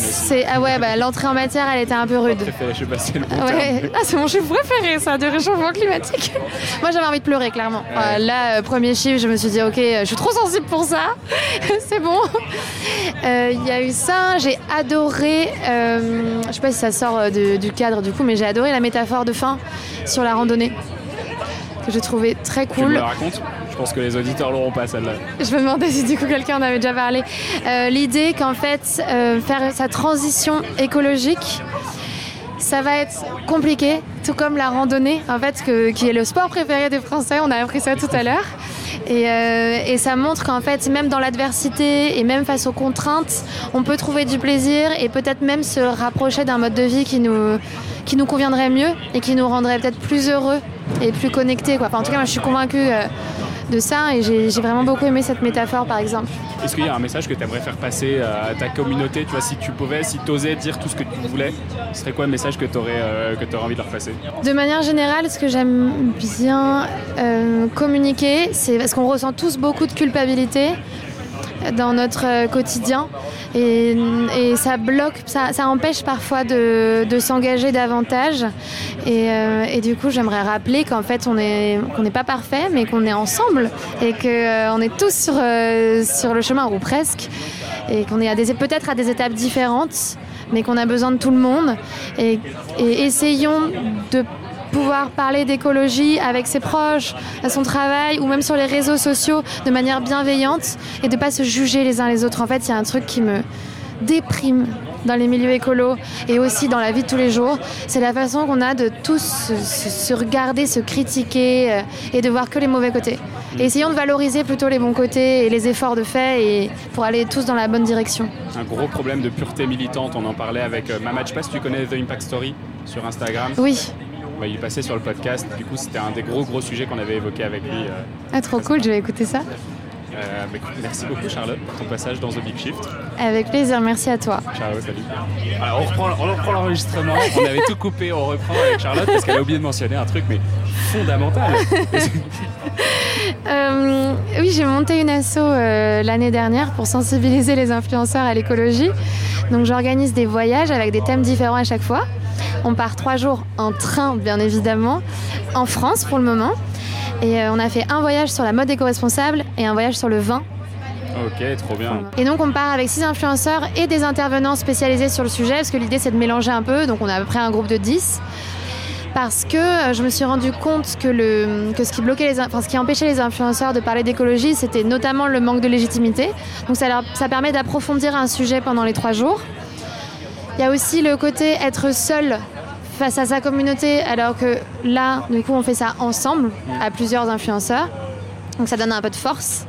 C'est ah ouais, bah, l'entrée en matière, elle était un peu rude. Préféré, je sais pas si c'est le bon Ouais. Ah, c'est mon chiffre préféré, ça, du réchauffement climatique. Moi, j'avais envie de pleurer, clairement. Euh, là, euh, premier chiffre, je me suis dit, ok, euh, je suis trop sensible pour ça. c'est bon. Euh, Il y a eu ça. J'ai adoré, je sais pas si ça sort de- du cadre du coup, mais j'ai adoré la métaphore de fin sur la randonnée. Que j'ai trouvé très Tu me cool. la racontes Je pense que les auditeurs l'auront pas celle-là. Je me demandais si du coup quelqu'un en avait déjà parlé. Euh, L'idée qu'en fait, euh, faire sa transition écologique, ça va être compliqué, tout comme la randonnée, en fait, qui est le sport préféré des Français. On a appris ça tout à l'heure. Et, euh, et ça montre qu'en fait, même dans l'adversité et même face aux contraintes, on peut trouver du plaisir et peut-être même se rapprocher d'un mode de vie qui nous, qui nous conviendrait mieux et qui nous rendrait peut-être plus heureux et plus connectés. En tout cas, moi, je suis convaincue de ça et j'ai vraiment beaucoup aimé cette métaphore, par exemple. Est-ce qu'il y a un message que tu aimerais faire passer à ta communauté Tu vois, si tu pouvais, si tu osais dire tout ce que tu voulais, ce serait quoi le message que tu aurais, envie de leur passer? De manière générale, ce que j'aime bien euh, communiquer, c'est parce qu'on ressent tous beaucoup de culpabilité dans notre euh, quotidien. Et, ça bloque, ça, empêche parfois de, s'engager davantage. Et, euh, et du coup j'aimerais rappeler qu'en fait on n'est pas parfait mais qu'on est ensemble. Et qu'on est tous sur, euh, le chemin ou presque. Et qu'on est peut-être à des étapes différentes mais qu'on a besoin de tout le monde. Et essayons de pouvoir parler d'écologie avec ses proches, à son travail ou même sur les réseaux sociaux de manière bienveillante et de pas se juger les uns les autres. En fait, il y a un truc qui me déprime dans les milieux écolos et aussi dans la vie de tous les jours, c'est la façon qu'on a de tous se, se- se regarder, se critiquer euh, et de voir que les mauvais côtés. Et essayons de valoriser plutôt les bons côtés et les efforts de fait et pour aller tous dans la bonne direction. Un gros problème de pureté militante, on en parlait avec euh, Mamad. Je sais pas si tu connais The Impact Story sur Instagram? Oui, Bah, il est passé sur le podcast. Du coup, c'était un des gros gros sujets qu'on avait évoqué avec lui. euh. ah, trop cool, je vais écouter ça. Euh, bah, écoute, merci beaucoup Charlotte pour ton passage dans The Big Shift. Avec plaisir, merci à toi. Ciao, salut. Alors on reprend, on reprend l'enregistrement, on avait tout coupé, on reprend avec Charlotte parce qu'elle a oublié de mentionner un truc mais fondamental. Euh, oui, j'ai monté une asso euh, l'année dernière pour sensibiliser les influenceurs à l'écologie. Donc j'organise des voyages avec des thèmes différents à chaque fois. On part trois jours en train, bien évidemment, en France pour le moment. Et euh, on a fait un voyage sur la mode éco-responsable et un voyage sur le vin. ok, trop bien. Et donc on part avec six influenceurs et des intervenants spécialisés sur le sujet, parce que l'idée c'est de mélanger un peu, donc on a à peu près un groupe de 10. Parce que euh, je me suis rendu compte que, le, que ce, qui bloquait les, in- enfin, ce qui empêchait les influenceurs de parler d'écologie, c'était notamment le manque de légitimité. Donc ça, leur- ça permet d'approfondir un sujet pendant les trois jours. Il y a aussi le côté être seul face à sa communauté, alors que là, du coup, on fait ça ensemble, à plusieurs influenceurs. Donc ça donne un peu de force.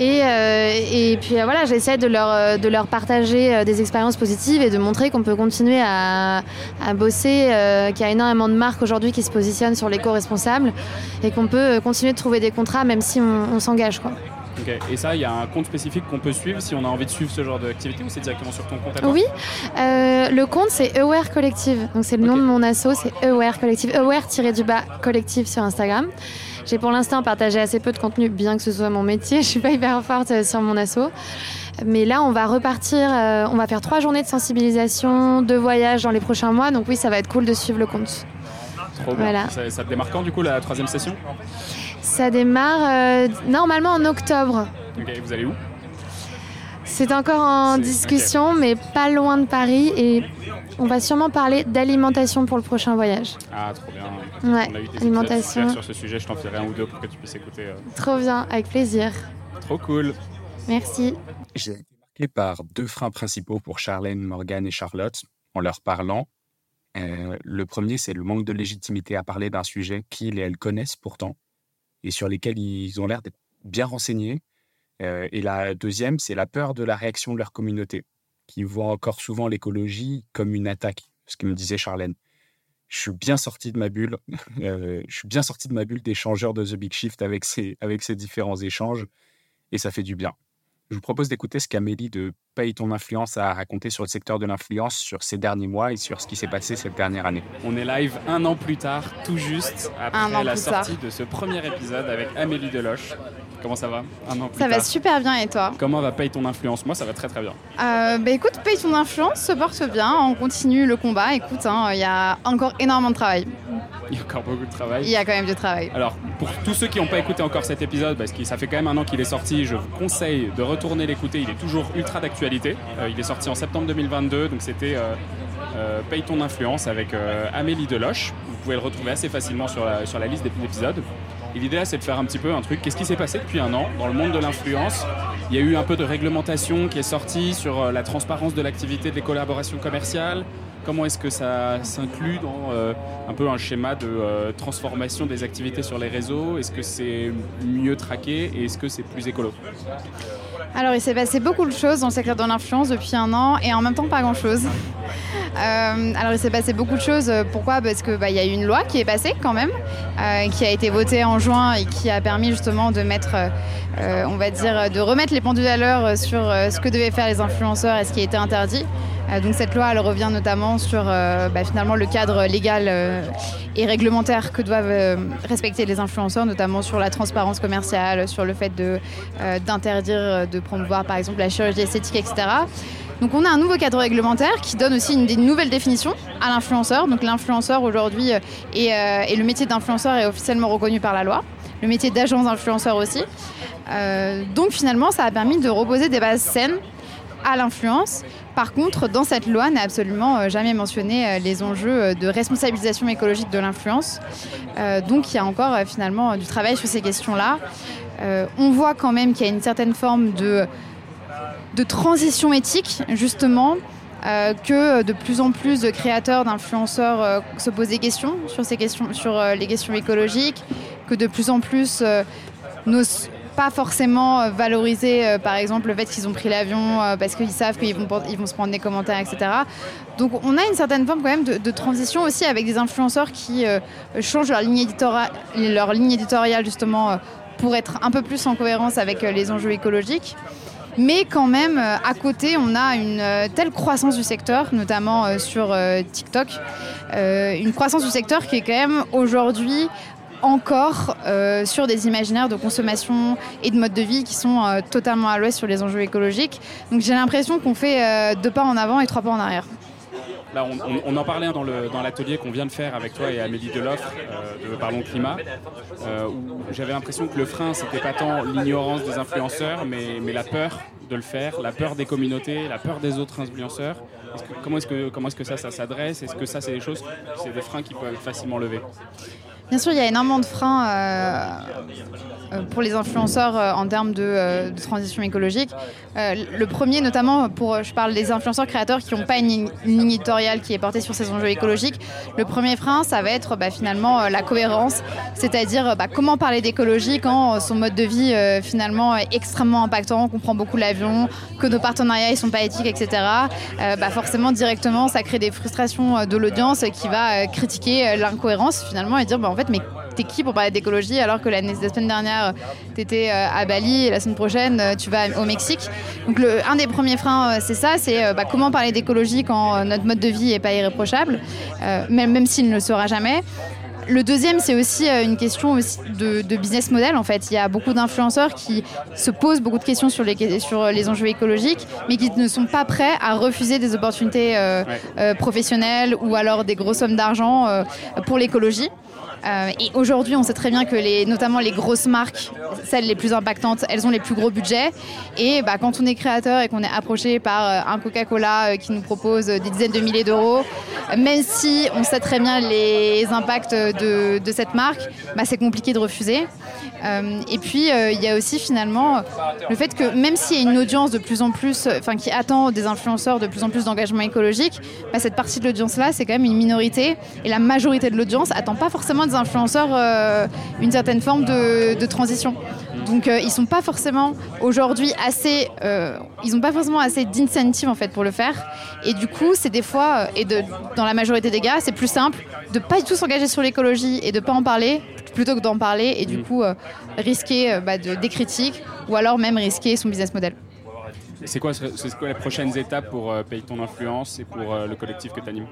Et, euh, puis euh, voilà, j'essaie de leur, euh, partager des expériences positives et de montrer qu'on peut continuer à, bosser, qu'il y a énormément de marques aujourd'hui qui se positionnent sur l'éco-responsable et qu'on peut continuer de trouver des contrats même si on, on s'engage. Ok, Et ça, il y a un compte spécifique qu'on peut suivre si on a envie de suivre ce genre d'activité ou c'est directement sur ton compte à toi Oui, euh, le compte c'est Aware Collective. Donc c'est le nom de mon asso, c'est Aware Collective. Aware-du-bas collective sur Instagram. J'ai pour l'instant partagé assez peu de contenu, bien que ce soit mon métier. Je suis pas hyper forte euh, sur mon asso. Mais là, on va repartir. euh, on va faire trois journées de sensibilisation, deux voyages dans les prochains mois. Donc oui, ça va être cool de suivre le compte. Trop bien. Voilà. Ça, ça te du coup la troisième session? Ça démarre euh, normalement en octobre. Ok, vous allez où? C'est encore en discussion, mais pas loin de Paris. Et on va sûrement parler d'alimentation pour le prochain voyage. Ah, trop bien. Ouais, On a eu des alimentation. sur ce sujet, je t'en ferai un ou deux pour que tu puisses écouter. euh. Trop bien, avec plaisir. Trop cool. Merci. J'ai été marqué par deux freins principaux pour Charlène, Morgane et Charlotte en leur parlant. Euh, le premier, c'est le manque de légitimité à parler d'un sujet qu'ils et elles connaissent pourtant et sur lesquels ils ont l'air d'être bien renseignés. Euh, et la deuxième, c'est la peur de la réaction de leur communauté, qui voit encore souvent l'écologie comme une attaque, ce que me disait Charlène. Je suis bien sorti de ma bulle, euh, je suis bien sorti de ma bulle d'échangeur de The Big Shift avec ces, avec ces différents échanges, et ça fait du bien. Je vous propose d'écouter ce qu'Amélie de Paye ton influence a raconté sur le secteur de l'influence sur ces derniers mois et sur ce qui s'est passé cette dernière année. On est live un an plus tard, tout juste après la sortie de ce premier épisode avec Amélie Deloche. Comment ça va Un an plus Ça tard. va super bien et toi Comment va Paye ton influence Moi, ça va très très bien. euh, Bah écoute, paye ton influence, se porte bien, on continue le combat. Écoute, hein, il y a encore énormément de travail. Il y a encore beaucoup de Il travail. y a quand même du travail. Alors, pour tous ceux qui n'ont pas écouté encore cet épisode, parce que ça fait quand même un an qu'il est sorti, je vous conseille de retourner l'écouter. Il est toujours ultra d'actualité. Euh, il est sorti en septembre 2022, donc c'était euh, euh, Paye ton influence avec Amélie Deloche. Vous pouvez le retrouver assez facilement sur la, sur la liste des épisodes. L'idée c'est de faire un petit peu un truc. Qu'est-ce qui s'est passé depuis un an dans le monde de l'influence? Il y a eu un peu de réglementation qui est sortie sur euh, la transparence de l'activité des collaborations commerciales. Comment est-ce que ça s'inclut dans euh, un peu un schéma de euh, transformation des activités sur les réseaux? Est-ce que c'est mieux traqué et est-ce que c'est plus écolo? Alors il s'est passé beaucoup de choses dans le secteur de l'influence depuis un an et en même temps pas grand-chose. Euh, alors il s'est passé beaucoup de choses. Pourquoi? Parce que bah, y a eu une loi qui est passée quand même, euh, qui a été votée en juin et qui a permis justement de mettre, euh, on va dire, de remettre les pendules à l'heure sur euh, ce que devaient faire les influenceurs et ce qui était interdit. Euh, donc cette loi, elle revient notamment sur euh, bah, finalement le cadre légal euh, et réglementaire que doivent euh, respecter les influenceurs, notamment sur la transparence commerciale, sur le fait euh, d'interdire euh, de promouvoir par exemple la chirurgie esthétique, etc. Donc on a un nouveau cadre réglementaire qui donne aussi une, des nouvelles définitions à l'influenceur. Donc l'influenceur aujourd'hui euh, et, euh, et le métier d'influenceur est officiellement reconnu par la loi. Le métier d'agence d'influenceur aussi. Euh, donc finalement, ça a permis de reposer des bases saines à l'influence. Par contre, dans cette loi n'est absolument euh, jamais mentionné euh, les enjeux euh, de responsabilisation écologique de l'influence. Euh, donc il y a encore euh, finalement euh, du travail sur ces questions-là. Euh, on voit quand même qu'il y a une certaine forme de, de transition éthique, justement, euh, que de plus en plus de créateurs, d'influenceurs euh, se posent des questions sur, ces questions, sur euh, les questions écologiques, que de plus en plus n'osent pas forcément valoriser, par exemple, le fait qu'ils ont pris l'avion parce qu'ils savent qu'ils vont, se prendre des commentaires, etc. Donc on a une certaine forme quand même de, transition aussi avec des influenceurs qui changent leur ligne, éditoriale justement pour être un peu plus en cohérence avec les enjeux écologiques. Mais quand même, à côté, on a une telle croissance du secteur, notamment sur TikTok, une croissance du secteur qui est quand même aujourd'hui encore euh, sur des imaginaires de consommation et de mode de vie qui sont euh, totalement à l'ouest sur les enjeux écologiques. Donc j'ai l'impression qu'on fait euh, deux pas en avant et trois pas en arrière. Là, on, en parlait dans, l'atelier qu'on vient de faire avec toi et Amélie Deloffre de Parlons Climat, où j'avais l'impression que le frein, c'était pas tant l'ignorance des influenceurs, mais, la peur de le faire, la peur des communautés, la peur des autres influenceurs. comment est-ce que, ça, s'adresse? Est-ce que ça, c'est des choses, c'est des freins qui peuvent facilement levés Bien sûr, il y a énormément de freins euh, euh, pour les influenceurs euh, en termes de, transition écologique. le premier, notamment, pour, je parle des influenceurs créateurs qui n'ont pas une, ligne éditoriale qui est portée sur ces enjeux écologiques. Le premier frein, ça va être bah, finalement la cohérence, c'est-à-dire bah, comment parler d'écologie quand son mode de vie finalement est extrêmement impactant, qu'on prend beaucoup l'avion, que nos partenariats ne sont pas éthiques, etc. bah, forcément, directement, ça crée des frustrations de l'audience qui va critiquer l'incohérence finalement et dire en fait, mais t'es qui pour parler d'écologie alors que la, semaine dernière, t'étais euh, à Bali et la semaine prochaine, euh, tu vas au Mexique. Donc, le, un des premiers freins, euh, c'est ça c'est bah, comment parler d'écologie quand notre mode de vie n'est pas irréprochable, même, même s'il ne le sera jamais. Le deuxième, c'est aussi une question de, business model. En fait, il y a beaucoup d'influenceurs qui se posent beaucoup de questions sur les, sur les enjeux écologiques, mais qui ne sont pas prêts à refuser des opportunités professionnelles ou alors des grosses sommes d'argent pour l'écologie. Euh, et aujourd'hui, on sait très bien que notamment les grosses marques, celles les plus impactantes, elles ont les plus gros budgets. Et bah, quand on est créateur et qu'on est approché par euh, un Coca-Cola euh, qui nous propose des dizaines de milliers d'euros, même si on sait très bien les impacts de, de cette marque, bah, c'est compliqué de refuser. Et puis, il y a aussi finalement le fait que même s'il y a une audience de plus en plus, enfin qui attend des influenceurs de plus en plus d'engagement écologique, bah, cette partie de l'audience-là, c'est quand même une minorité. Et la majorité de l'audience attend pas forcément influenceurs euh, une certaine forme de, transition. Donc euh, ils sont pas forcément aujourd'hui assez, euh, ils n'ont pas forcément assez d'incentive en fait pour le faire. Et du coup, c'est des fois, et dans la majorité des cas, c'est plus simple de pas du tout s'engager sur l'écologie et de pas en parler plutôt que d'en parler et du mm. coup risquer bah, de, des critiques ou alors même risquer son business model. C'est quoi, les prochaines étapes pour euh, Paye ton influence et pour euh, le collectif que tu animes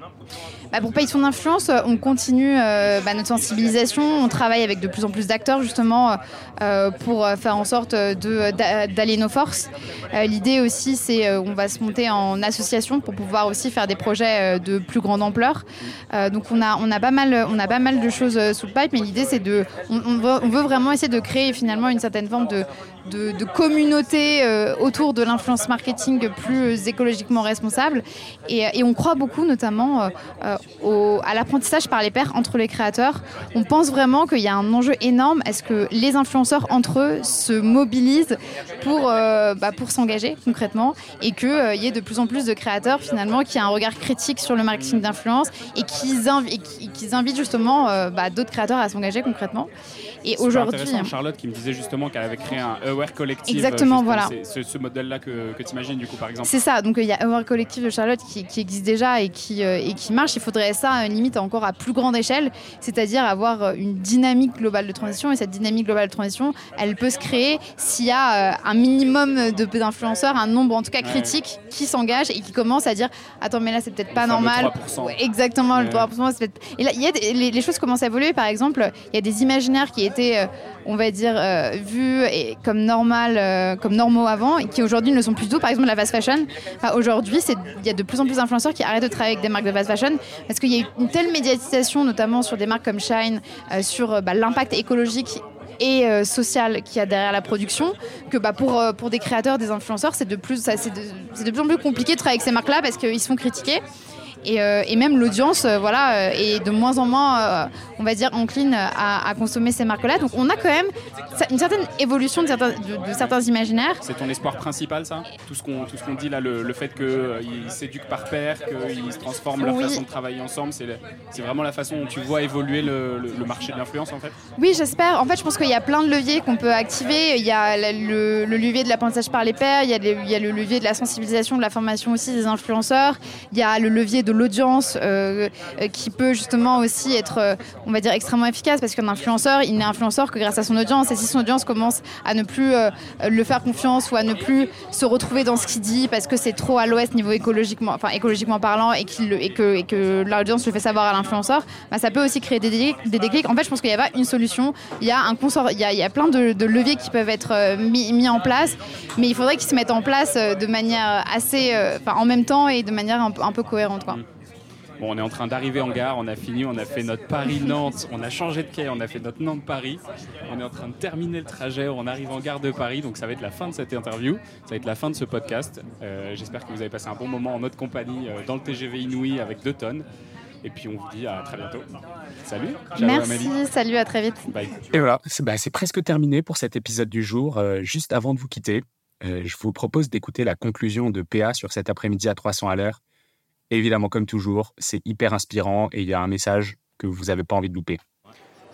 bah Pour Paye ton influence, on continue euh, bah, notre sensibilisation. On travaille avec de plus en plus d'acteurs justement pour faire en sorte d'allier nos forces. L'idée aussi, c'est on va se monter en association pour pouvoir aussi faire des projets de plus grande ampleur. donc on a, pas mal, de choses sous le pipe, mais l'idée c'est de. On, veut vraiment essayer de créer finalement une certaine forme de de, communautés euh, autour de l'influence marketing plus écologiquement responsable. Et, on croit beaucoup notamment euh, euh, à l'apprentissage par les pairs entre les créateurs. On pense vraiment qu'il y a un enjeu énorme. Est-ce que les influenceurs entre eux se mobilisent pour, bah, pour s'engager concrètement et qu'il y ait de plus en plus de créateurs finalement qui aient un regard critique sur le marketing d'influence et qu'ils invitent justement bah, d'autres créateurs à s'engager concrètement? Et aujourd'hui, Charlotte qui me disait justement qu'elle avait créé un Aware Collective. Exactement, voilà. C'est ce, modèle-là que, que tu imagines du coup, par exemple. C'est ça. Donc il y a Aware Collective de Charlotte qui, existe déjà et qui, euh, et qui marche. Il faudrait ça limite encore à plus grande échelle, c'est-à-dire avoir euh, une dynamique globale de transition. Et cette dynamique globale de transition, elle peut se créer s'il y a euh, un minimum d'influenceurs, un nombre en tout cas critique qui s'engage et qui commence à dire attends mais là c'est peut-être pas normal. exactement, le 3%. Et là, y a les, les, choses commencent à évoluer. Par exemple, il y a des imaginaires qui étaient, on va dire, vus et comme normal, euh, comme normaux avant, et qui aujourd'hui ne sont plus du Par exemple, la fast fashion. aujourd'hui, il y a de plus en plus d'influenceurs qui arrêtent de travailler avec des marques de fast fashion parce qu'il y a eu une telle médiatisation, notamment sur des marques comme Shine, euh, sur euh, bah, l'impact écologique et social qu'il y a derrière la production, que bah, pour, pour des créateurs, des influenceurs, c'est de, plus, de, plus en plus compliqué de travailler avec ces marques-là parce qu'ils se font critiquer. Euh, et, même l'audience euh, voilà, euh, est de moins en moins, on va dire, encline à, consommer ces marques-là. Donc on a quand même une certaine évolution de certains, de, certains imaginaires. C'est ton espoir principal, ça? Tout ce qu'on qu'on dit là, le, fait qu'ils s'éduquent par pair, qu'ils se transforment leur façon de travailler ensemble, c'est vraiment la façon dont tu vois évoluer le, marché de l'influence, en fait? Oui, j'espère. En fait, je pense qu'il y a plein de leviers qu'on peut activer. Il y a le, levier de l'apprentissage par les pairs, il y, a il y a le levier de la sensibilisation, de la formation aussi des influenceurs, il y a le levier de de l'audience qui peut justement aussi être, on va dire, extrêmement efficace parce qu'un influenceur, il n'est influenceur que grâce à son audience. Et si son audience commence à ne plus le faire confiance ou à ne plus se retrouver dans ce qu'il dit parce que c'est trop à l'ouest niveau écologiquement, enfin écologiquement parlant et, que, et que l'audience le fait savoir à l'influenceur, bah, ça peut aussi créer des des déclics. En fait, je pense qu'il n'y a pas une solution. Il y a un consort, il y a, il y a plein de, leviers qui peuvent être mis, mis, en place, mais il faudrait qu'ils se mettent en place de manière assez, en même temps et de manière un, peu cohérente. Bon, on est en train d'arriver en gare, on a fini, on a fait notre Paris-Nantes, on a changé de quai, on a fait notre Nantes-Paris. On est en train de terminer le trajet, on arrive en gare de Paris, donc ça va être la fin de cette interview, ça va être la fin de ce podcast. Euh, J'espère que vous avez passé un bon moment en notre compagnie euh, dans le TGV Inouï avec deux tonnes. Et puis on vous dit à très bientôt. Salut. Merci, Amélie. salut, à très vite. Bye. Et voilà, c'est bah, presque terminé pour cet épisode du jour. Euh, juste avant de vous quitter, euh, je vous propose d'écouter la conclusion de PA sur cet après-midi à 300 à l'heure évidemment, comme toujours, c'est hyper inspirant et il y a un message que vous n'avez pas envie de louper.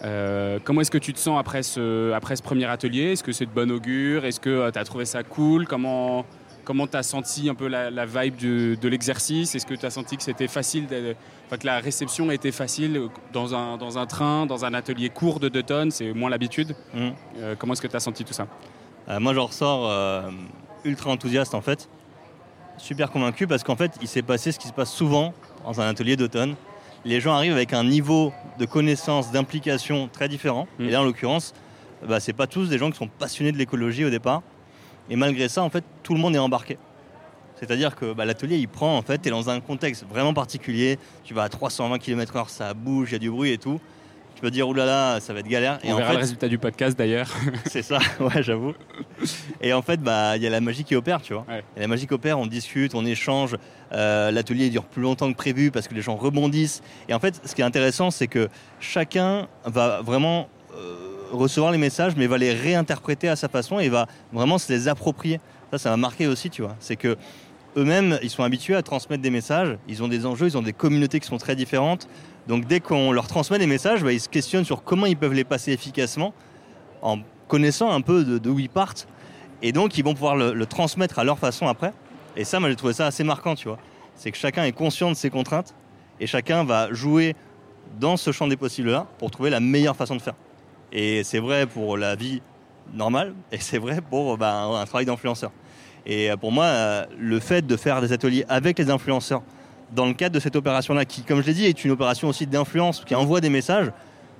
Euh, comment est-ce que tu te sens après ce, après ce premier atelier? Est-ce que c'est de bon augure? Est-ce que euh, tu as trouvé ça cool? Comment comment tu as senti un peu la, la vibe de, de l'exercice? Est-ce que tu as senti que c'était facile, enfin, que la réception était facile dans un, dans un train, dans un atelier court de 2 tonnes C'est moins l'habitude. Mmh. Euh, comment est-ce que tu as senti tout ça? Euh, Moi, j'en ressors euh, ultra enthousiaste en fait super convaincu parce qu'en fait, il s'est passé ce qui se passe souvent dans un atelier d'automne. Les gens arrivent avec un niveau de connaissance, d'implication très différent. Mm. Et là, en l'occurrence, bah, c'est pas tous des gens qui sont passionnés de l'écologie au départ. Et malgré ça, en fait, tout le monde est embarqué. C'est-à-dire que bah, l'atelier, il prend, en fait, tu es dans un contexte vraiment particulier. Tu vas à 320 km/h, ça bouge, il y a du bruit et tout peux dire oulala, ça va être galère. On et verra le résultat du podcast d'ailleurs. c'est ça, ouais, j'avoue. Et en fait, bah, il y a la magie qui opère, tu vois. Et la magie qui opère, on discute, on échange. Euh, L'atelier dure plus longtemps que prévu parce que les gens rebondissent. Et en fait, ce qui est intéressant, c'est que chacun va vraiment euh, recevoir les messages, mais va les réinterpréter à sa façon et va vraiment se les approprier. Ça, ça m'a marqué aussi, tu vois. C'est que eux-mêmes, ils sont habitués à transmettre des messages. Ils ont des enjeux, ils ont des communautés qui sont très différentes. Donc dès qu'on leur transmet des messages, bah, ils se questionnent sur comment ils peuvent les passer efficacement en connaissant un peu d'où ils partent. Et donc ils vont pouvoir le, transmettre à leur façon après. Et ça, moi j'ai trouvé ça assez marquant, tu vois. C'est que chacun est conscient de ses contraintes et chacun va jouer dans ce champ des possibles-là pour trouver la meilleure façon de faire. Et c'est vrai pour la vie normale et c'est vrai pour bah, un travail d'influenceur. Et pour moi, euh, le fait de faire des ateliers avec les influenceurs, dans le cadre de cette opération-là, qui, comme je l'ai dit, est une opération aussi d'influence, qui envoie des messages,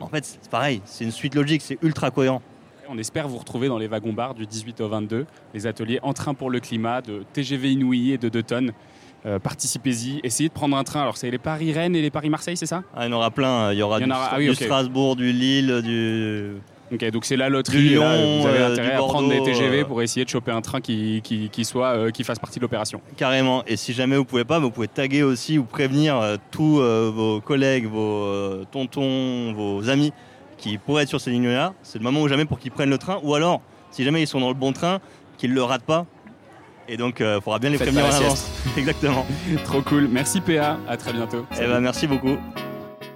en fait, c'est pareil, c'est une suite logique, c'est ultra cohérent. On espère vous retrouver dans les wagons bars du 18 au 22, les ateliers En train pour le climat de TGV Inouï et de 2 tonnes. Euh, participez-y, essayez de prendre un train. Alors, c'est les Paris-Rennes et les Paris-Marseille, c'est ça? Ah, Il y en aura plein. Il y aura, du, ah du Strasbourg, du Lille, du Ok, donc c'est la loterie. vous avez euh, intérêt à prendre des TGV euh. pour essayer de choper un train qui, qui, soit, euh, qui fasse partie de l'opération. Carrément. Et si jamais vous pouvez pas, vous pouvez taguer aussi ou prévenir tous vos collègues, vos tontons, vos amis qui pourraient être sur ces lignes-là. C'est le moment ou jamais pour qu'ils prennent le train. Ou alors, si jamais ils sont dans le bon train, qu'ils ne le ratent pas. Et donc, il faudra bien les prévenir en avance. Exactement. Trop cool. Merci PA. À très bientôt. Eh ben, merci beaucoup.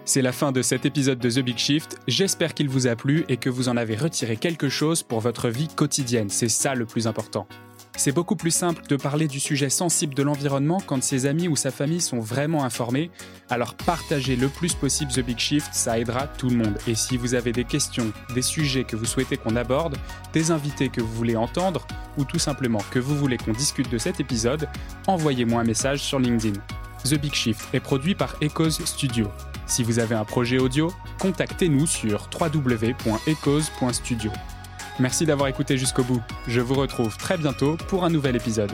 C'est la fin de cet épisode de The Big Shift. J'espère qu'il vous a plu et que vous en avez retiré quelque chose pour votre vie quotidienne. C'est ça le plus important. C'est beaucoup plus simple de parler du sujet sensible de l'environnement quand ses amis ou sa famille sont vraiment informés. Alors partagez le plus possible The Big Shift, ça aidera tout le monde. Et si vous avez des questions, des sujets que vous souhaitez qu'on aborde, des invités que vous voulez entendre, ou tout simplement que vous voulez qu'on discute de cet épisode, envoyez-moi un message sur LinkedIn. The Big Shift est produit par Echoes Studio. Si vous avez un projet audio, contactez-nous sur www.echoes.studio. Merci d'avoir écouté jusqu'au bout. Je vous retrouve très bientôt pour un nouvel épisode.